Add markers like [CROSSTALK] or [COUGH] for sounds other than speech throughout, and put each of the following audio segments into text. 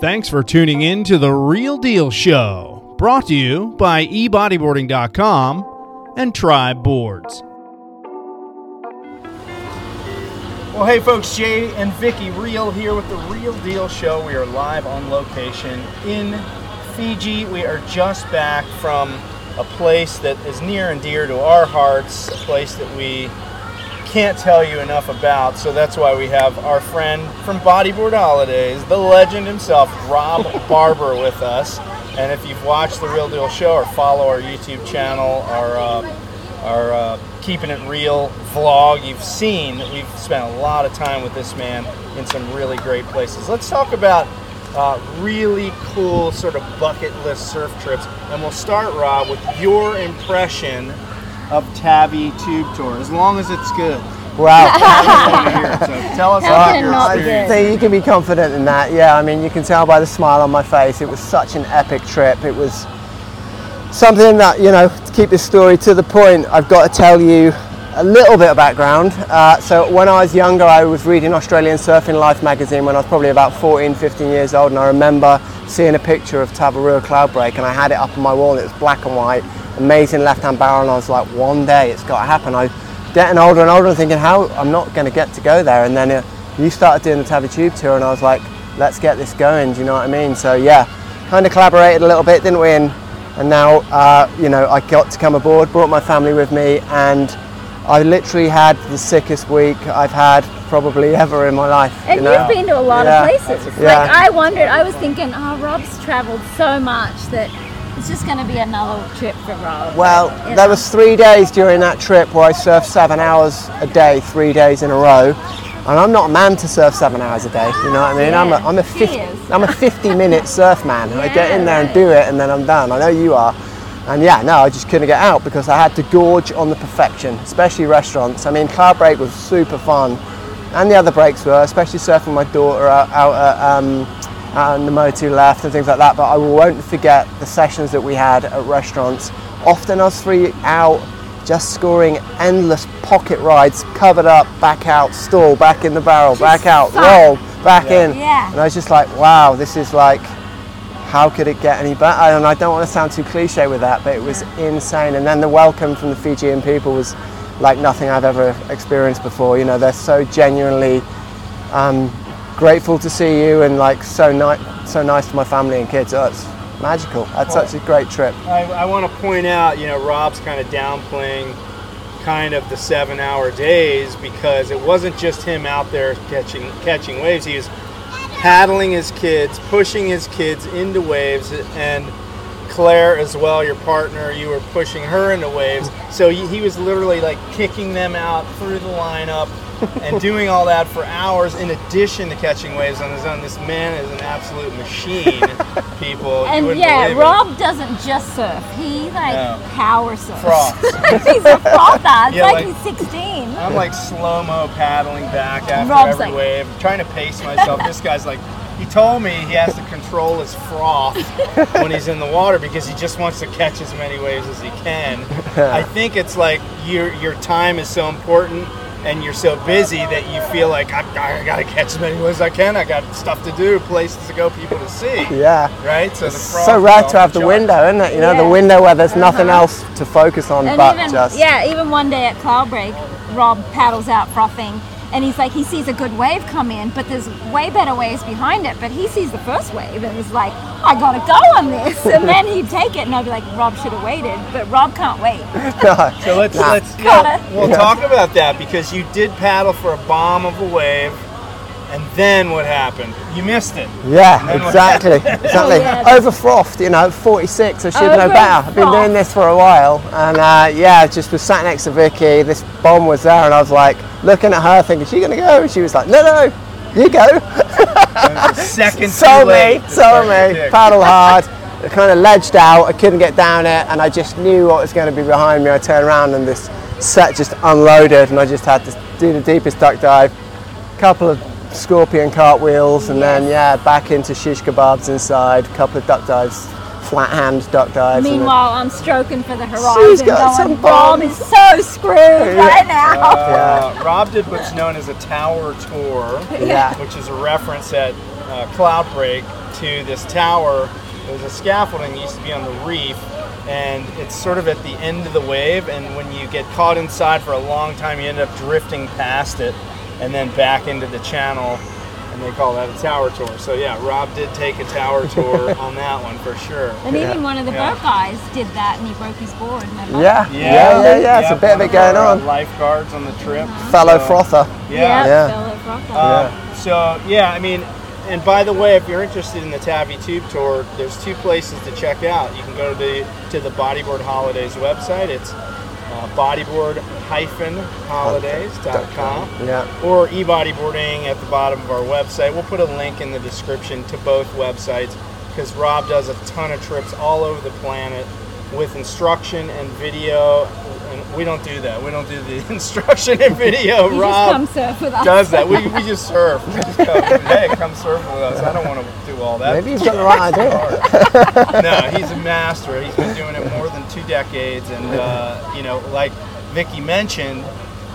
Thanks for tuning in to The Reale Deal Show, brought to you by ebodyboarding.com and Tribe Boards. Well, hey folks, Jay and Vicki Reale here with the Reale Deal Show. We are live on location in Fiji. We are just back from a place that is near and dear to our hearts, a place that we can't tell you enough about. So that's why we have our friend from Bodyboard Holidays, the legend himself, Rob [LAUGHS] Barber, with us. And if you've watched the Reale Deal Show or follow our YouTube channel, our uh, our uh, Keeping It Real vlog, you've seen that we've spent a lot of time with this man in some really great places. Let's talk about uh, really cool sort of bucket list surf trips. And we'll start, Rob, with your impression of Tavi Tube Tour, as long as it's good. Wow. so tell us [LAUGHS] about your experience. good? So you can be confident in that. Yeah, I mean, you can tell by the smile on my face. It was such an epic trip. It was something that, you know, to keep this story to the point, I've got to tell you a little bit of background. Uh, so when I was younger, I was reading Australian Surfing Life magazine when I was probably about 14, 15 years old, and I remember seeing a picture of Tavarua Cloudbreak, and I had it up on my wall, and it was black and white, amazing left-hand barrel, and I was like, one day it's got to happen. I getting older and older and thinking, how I'm not going to get to go there, and then uh, you started doing the Tavi Tube tour, and I was like, let's get this going. Do you know what I mean? So yeah, kind of collaborated a little bit, didn't we? And, and now, uh, you know, I got to come aboard, brought my family with me, and I literally had the sickest week I've had probably ever in my life. And you know? you've been to a lot Yeah. of places. Yeah. Like I wondered, I was thinking, oh, Rob's travelled so much that it's just going to be another trip for Rob. Well, You there know. was three days during that trip where I surfed seven hours a day, three days in a row. And I'm not a man to surf seven hours a day. You know what I mean? I'm a, Yeah, I'm a 50. I'm a 50 minute surf man. I get in there and do it, and then I'm done. I know you are. And yeah, no, I just couldn't get out because I had to gorge on the perfection, especially restaurants. I mean, Cloudbreak was super fun, and the other breaks were, especially surfing my daughter out, out at um, on the Motu left and things like that. But I won't forget the sessions that we had at restaurants. Often us three out, just scoring endless pocket rides, covered up, back out, stall, back in the barrel, back out, fun. roll, back in. Yeah. And I was just like, wow, this is like how could it get any better? And I don't want to sound too cliche with that, but it was insane. And then the welcome from the Fijian people was like nothing I've ever experienced before. You know, they're so genuinely um, grateful to see you and like so nice, so nice to my family and kids. Oh, it's magical. That's such a great trip. I, I want to point out, you know, Rob's kind of downplaying kind of the seven hour days because it wasn't just him out there catching catching waves. He was paddling his kids, pushing his kids into waves, and Claire as well, your partner, you were pushing her into waves. So he was literally like kicking them out through the lineup and doing all that for hours in addition to catching waves on his own. This man is an absolute machine, [LAUGHS] people. And wouldn't yeah, believe it. Rob doesn't just surf. He like No. power surfs. Froths. [LAUGHS] he's a frother. It's Yeah, like, like- he's 16. I'm like slow mo paddling back after Rob's every like- wave, trying to pace myself. this guy's like, he told me he has to control his froth [LAUGHS] when he's in the water because he just wants to catch as many waves as he can. I think it's like your your time is so important and you're so busy that you feel like I, I gotta catch as many waves as I can. I got stuff to do, places to go, people to see. Yeah. Right. So the It's so is rare off to have the the window, isn't it? You know, Yeah. the window where there's nothing Uh-huh. else to focus on And but even just. yeah, even one day at cloud break, Rob paddles out frothing, and he's like he sees a good wave come in, but there's way better waves behind it. But he sees the first wave and is like, I gotta go on this, and then he'd take it, and I'd be like, Rob should have waited, but Rob can't wait. [LAUGHS] So let's let's Gotta. we'll, we'll talk about that because you did paddle for a bomb of a wave, and then what happened? You missed it. Yeah, exactly, [LAUGHS] exactly. Oh, yeah. Over frothed, you know, 46. I should know Over better. I've been doing this for a while, and uh, yeah, just was sat next to Vicky. This bomb was there, and I was like looking at her, thinking, is "She gonna go?" And she was like, "No, no, you go." [LAUGHS] The second so too late me, to so start your me. Paddle hard. I kind of ledged out. I couldn't get down it, and I just knew what was going to be behind me. I turned around, and this set just unloaded, and I just had to do the deepest duck dive. Couple of scorpion cartwheels, and then yeah, back into shish kebabs inside. A Couple of duck dives, flat hand duck dives. and then- Meanwhile, I'm stroking for the horizon, got going, some Bob bombs." is so screwed right now. Uh, [LAUGHS] Rob did what's known as a tower tour, Yeah. which is a reference at uh, Cloudbreak. to this tower. It was a scaffolding that used to be on the reef, and it's sort of at the end of the wave. And when you get caught inside for a long time, you end up drifting past it and then back into the channel. And they call that a tower tour. So yeah, Rob did take a tower [LAUGHS] tour on that one for sure. And even one of the Yeah. boat guys did that and he broke his board. Remember? Yeah, yeah, yeah, yeah. It's a bit of one it going our, uh, on. Lifeguards on the trip. Fellow So, frother. Yeah. Yeah. fellow frother. Um, So yeah, I mean, and by the way, if you're interested in the Tavi Tube Tour, there's two places to check out. You can go to the to the Bodyboard Holidays website. It's uh, bodyboard-holidays.com Yeah. or e-bodyboarding at the bottom of our website. We'll put a link in the description to both websites because Rob does a ton of trips all over the planet with instruction and video. And we don't do that. We don't do the [LAUGHS] instruction and video. You Rob just come surf with us. does that. We, we just [LAUGHS] surf. We just come, hey, come surf with us. I don't want to do all that. Maybe he's got the right idea. [LAUGHS] no, he's a master. He's been doing it more than two decades, and uh, you know, like Vicky mentioned,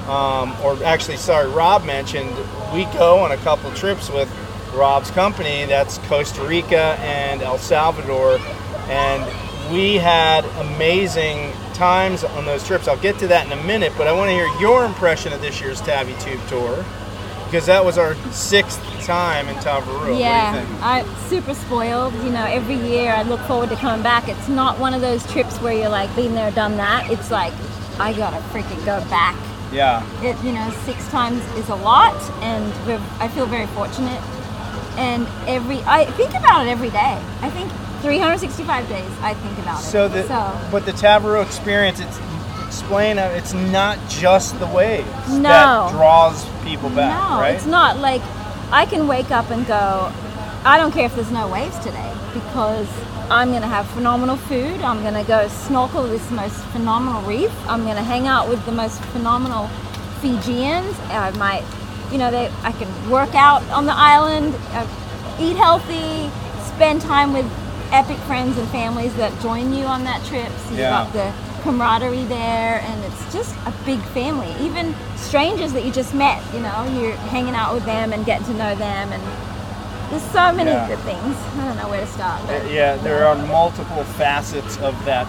um, or actually, sorry, Rob mentioned, we go on a couple trips with Rob's company. That's Costa Rica and El Salvador, and we had amazing times on those trips. I'll get to that in a minute, but I want to hear your impression of this year's Tavi Tube Tour. Because that was our sixth time in Tavarua. Yeah, What do you think? I'm super spoiled. You know, every year I look forward to coming back. It's not one of those trips where you're like, been there, done that. It's like, I gotta freaking go back. Yeah. It, you know, six times is a lot, and we're, I feel very fortunate. And every, I think about it every day. I think 365 days I think about it. So the so. but the Tavarua experience, it's explain uh, it's not just the waves No. that draws people back, no, right? it's not like I can wake up and go, I don't care if there's no waves today because I'm going to have phenomenal food. I'm going to go snorkel this most phenomenal reef. I'm going to hang out with the most phenomenal Fijians. I might, you know, they, I can work out on the island, uh, eat healthy, spend time with epic friends and families that join you on that trip. So you've Yeah. got the camaraderie there and it's just a big family even strangers that you just met you know you're hanging out with them and getting to know them and there's so many Yeah. good things i don't know where to start Uh, but yeah, there are multiple facets of that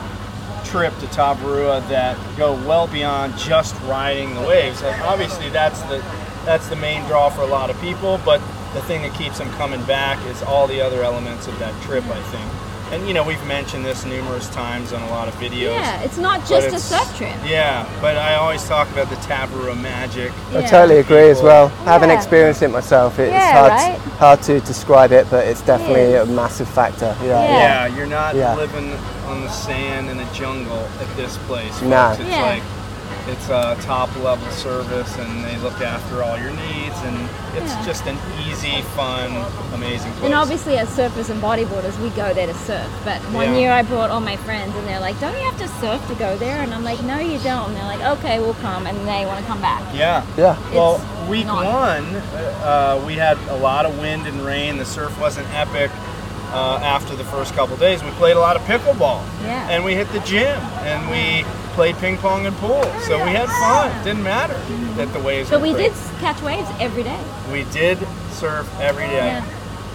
trip to Tavarua that go well beyond just riding the waves. And obviously, that's the that's the main draw for a lot of people. But the thing that keeps them coming back is all the other elements of that trip. I think, and you know, we've mentioned this numerous times on a lot of videos. yeah it's not but just a it's- surf trip Yeah, but I always talk about the Tavarua magic. I totally agree as well. Having Yeah. experienced it myself, it's Yeah, hard, right? hard to describe it, but it's definitely a is. massive factor. Yeah. Yeah. Yeah, you're not Yeah. living on the sand in a jungle at this place. No. folks. It's Yeah. like it's a top level service and they look after all your needs and it's Yeah. just an easy, fun, amazing place. and obviously as surfers and bodyboarders we go there to surf but one Yeah. year i brought all my friends and they're like don't you have to surf to go there and i'm like no you don't and they're like okay we'll come and they want to come back yeah. Yeah. Well, It's week not- one, uh, we had a lot of wind and rain. The surf wasn't epic. Uh, after the first couple days, we played a lot of pickleball, Yeah. and we hit the gym, and we played ping pong and pool. So we had fun. Didn't matter that the waves. but were we crazy. did catch waves every day We did surf every day Yeah.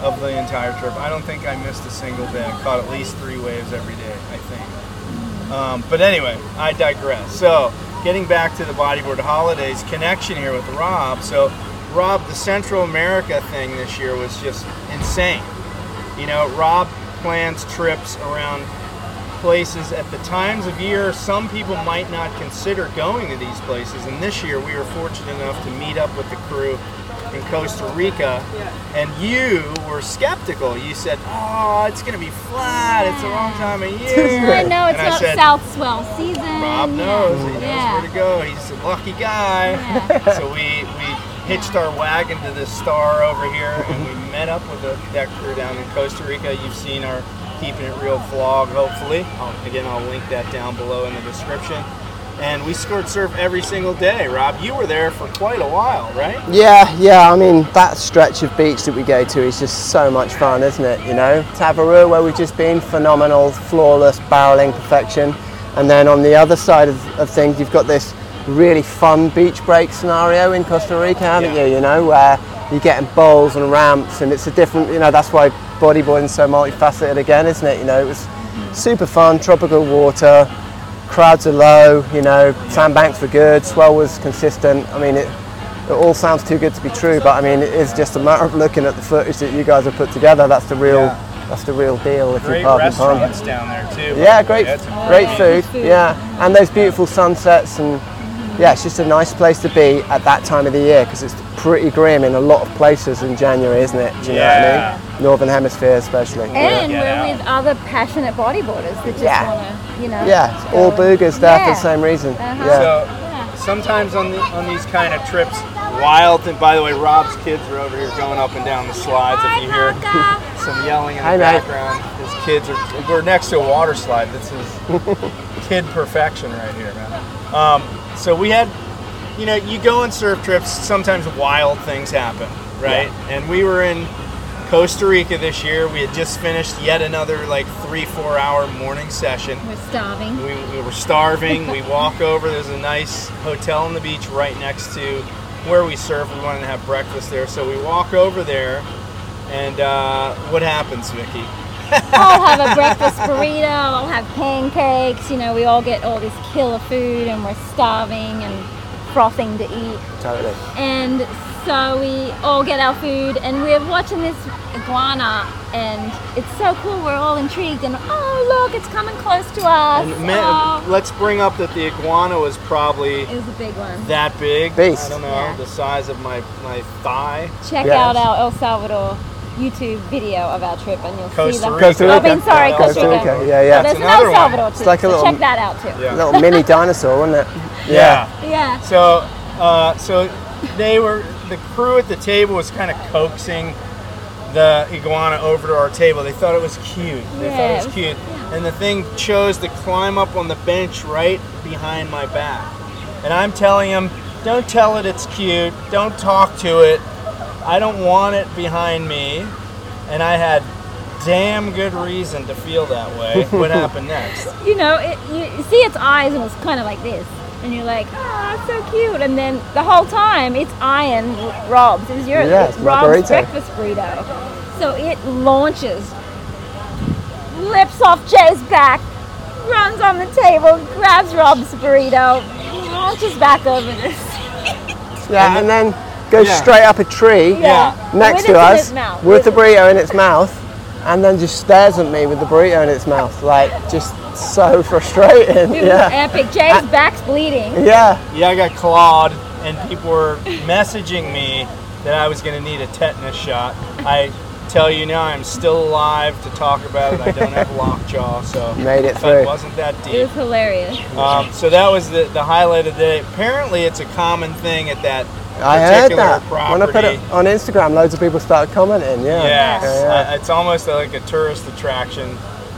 of the entire trip. I don't think I missed a single day. I caught at least three waves every day, I think. Um, but anyway, I digress. So, getting back to the bodyboard holidays connection here with Rob. So, Rob, the Central America thing this year was just insane. You know, Rob plans trips around places at the times of year some people might not consider going to these places. And this year we were fortunate enough to meet up with the crew in Costa Rica, and you were skeptical. You said, "Oh, it's going to be flat. It's the wrong time of [LAUGHS] year." I know it's And not said, South Swell season. Rob yeah. knows. He knows Yeah. where to go. He's a lucky guy. Yeah. so we we hitched our wagon to this star over here, and we met up with the, that crew down in Costa Rica. You've seen our keeping it real vlog, hopefully. I'll, again, I'll link that down below in the description. And we scored surf every single day. Rob, you were there for quite a while, right? Yeah, yeah. I mean, that stretch of beach that we go to is just so much fun, isn't it? You know, Tavarua, where we've just been, phenomenal, flawless barreling perfection. And then on the other side of, of things, you've got this really fun beach break scenario in Costa Rica, haven't Yeah. you? You know, where you're getting bowls and ramps, and it's a different. You know, that's why bodyboarding so multifaceted again, isn't it? You know, it was super fun, tropical water, crowds are low, you know, sandbanks were good, swell was consistent. I mean, it, it all sounds too good to be true, but I mean, it is just a matter of looking at the footage that you guys have put together. That's the real, Yeah. that's the real deal. If Great you restaurants down there too. Yeah, great, great. Food. Yeah, and those beautiful sunsets, and yeah, it's just a nice place to be at that time of the year because it's pretty grim in a lot of places in January, isn't it? Do you know what I mean? Northern Hemisphere, especially. And Get we're out. with other passionate bodyboarders that just Yeah. want to, you know. yeah, it's all boogers there for the same reason. Uh-huh. Yeah. So sometimes on the, on these kind of trips, wild. And by the way, Rob's kids are over here going up and down the slides. If you hear [LAUGHS] some yelling in Hi, the mate. background, his kids are. We're next to a water slide. This is [LAUGHS] kid perfection right here, man. Um, so we had, you know, you go on surf trips. Sometimes wild things happen, right? And we were in Costa Rica this year. We had just finished yet another like three, four hour morning session. We're starving. We, we were starving. we walk [LAUGHS] over. There's a nice hotel on the beach right next to where we surf. We wanted to have breakfast there, so we walk over there. And uh, what happens, Vicky? I'll have a breakfast burrito. I'll have pancakes. You know, we all get all this killer food, and we're starving and frothing to eat. Totally. And so we all get our food, and we're watching this iguana, and it's so cool. We're all intrigued, and oh look, it's coming close to us. And ma- Oh, let's bring up that the iguana was probably it was a big one. that big. Beast. I don't know, Yeah. the size of my, my thigh. Check Yes. out our El Salvador YouTube video of our trip, and you'll Costa see the. Rica. Costa I Rica. mean, sorry, Yeah, Costa Costa Rica. Rica. Yeah, yeah. So there's It's an another El one. Salvador It's too. like a so little- check that out too. Yeah. Little mini dinosaur, wasn't it? Yeah. Yeah. So, uh, so they were the crew at the table was kind of coaxing the iguana over to our table. They thought it was cute. They Yeah, thought it it was was- cute, and the thing chose to climb up on the bench right behind my back. And I'm telling him, "Don't tell it it's cute. Don't talk to it. I don't want it behind me." And I had damn good reason to feel that way. what [LAUGHS] happened next? you know, it, you you see its eyes and it's kind of like this. And you're like, oh, so cute. And then the whole time, it's eyeing Rob's. It's yours. Yeah, it's it's my Rob's burrito. breakfast burrito. So it launches, lips off Jay's back, runs on the table, grabs Rob's burrito, launches back over this. [LAUGHS] Yeah, and then goes Yeah. straight up a tree Yeah. next to us with the burrito in its mouth, and then just stares at me with the burrito in its mouth, like just so [LAUGHS] frustrating. It was Yeah, epic. Jay's back's bleeding. yeah. Yeah, I got clawed, and people were messaging me that I was going to need a tetanus shot. I tell you now, I'm still alive to talk about it. I don't have lockjaw, so [LAUGHS] Made it if through. It wasn't that deep It was hilarious. Um, so that was the, the highlight of the day. Apparently, it's a common thing at that I heard that. property. When I put it on Instagram, loads of people started commenting. Yeah. Yes, Yeah, yeah. uh, it's almost like a tourist attraction.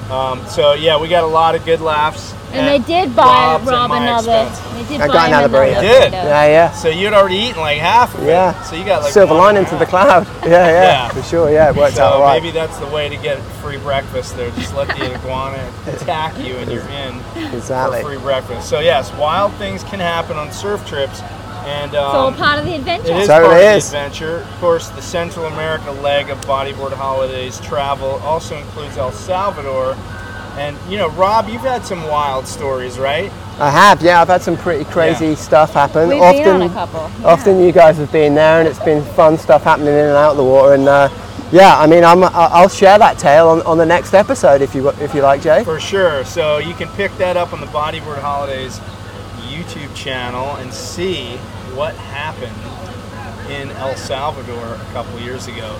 Um, so yeah, we got a lot of good laughs. And they did buy Rob's and Rob my another. expense. They did I buy got him another burrito. another Did? yeah, yeah. So you'd already eaten like half of it. Yeah. So you got like Silver one lining and to the cloud. [LAUGHS] Yeah, yeah, Yeah. for sure. Yeah, it worked So out all right. maybe that's the way to get free breakfast there. Just let the iguana attack you and you're in Exactly. for free breakfast. So yes, wild things can happen on surf trips, and It's all um, part of the adventure. it is So part it of is. the adventure. Of course, the Central America leg of Bodyboard Holidays travel also includes El Salvador. And you know, Rob, you've had some wild stories, right? I have, yeah. I've had some pretty crazy Yeah. stuff happen. We've often, been on a couple. yeah. often you guys have been there, and it's been fun stuff happening in and out of the water. And uh, yeah, I mean, I'm, I'll share that tale on, on the next episode if you if you like, Jay. For sure. So you can pick that up on the Bodyboard Holidays YouTube channel and see what happened in El Salvador a couple years ago.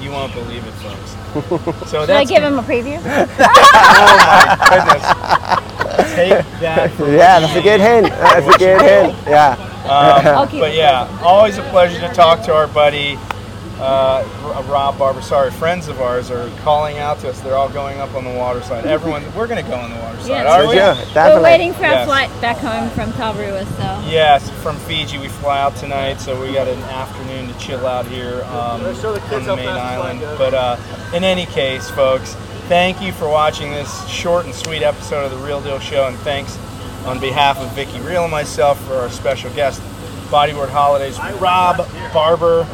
You won't believe it, folks. [LAUGHS] So Should I that's give him a preview? [LAUGHS] Oh, goodness. Take that. for Yeah, that's a good hint. That's a good hint. Yeah. Um, I'll But yeah, always a pleasure to talk to our buddy uh, Rob Barber. Sorry, friends of ours are calling out to us. They're all going up on the water slide. Everyone, we're going to go on the water slide, Yeah. are For we? sure, We're waiting for our Yes. flight back home from Tavarua, so. Yes, from Fiji. We fly out tonight, so we got an afternoon to chill out here um, on the main island. But uh, in any case, folks, thank you for watching this short and sweet episode of the Reale Deal Show, and thanks on behalf of Vicki Reale and myself for our special guest, Bodyboard Holidays, Rob Barber,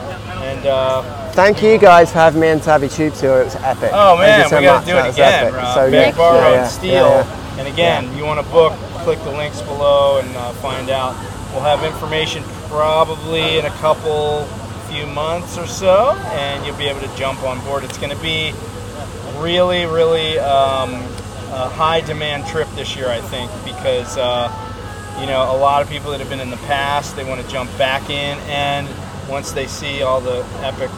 and uh, Thank you guys for having me into Abbey Tube Tour. It was epic. Oh man, so we gotta much. do That it again, epic. Rob. So, Big yeah, Bar yeah, yeah, Steel. yeah. And again, you want to book, click the links below and uh, find out. We'll have information probably in a couple, few months or so, and you'll be able to jump on board. It's going to be really, really um, a high demand trip this year, I think, because uh, you know a lot of people that have been in the past they want to jump back in, and once they see all the epic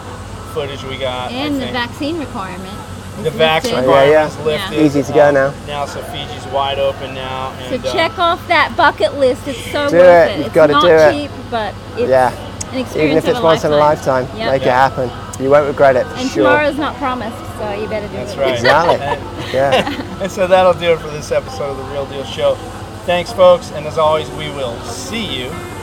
footage we got, And the vaccine requirement. the vaccine lifted. Yeah, requirement yeah. is lifted. Easy to go now. Now, so Fiji's wide open now. So And, uh, check off that bucket list. It's so Do worth it. it. You've It's gotta not do it. cheap, but it's Yeah. an experience Even if of it's a once in a lifetime. lifetime, Yep. make it happen. You won't regret it. And sure. tomorrow's not promised, so you better do it. That's it. right. Exactly. [LAUGHS] And, [LAUGHS] Yeah. [LAUGHS] and so that'll do it for this episode of the Reale Deal Show. Thanks, folks, and as always, we will see you in the surf.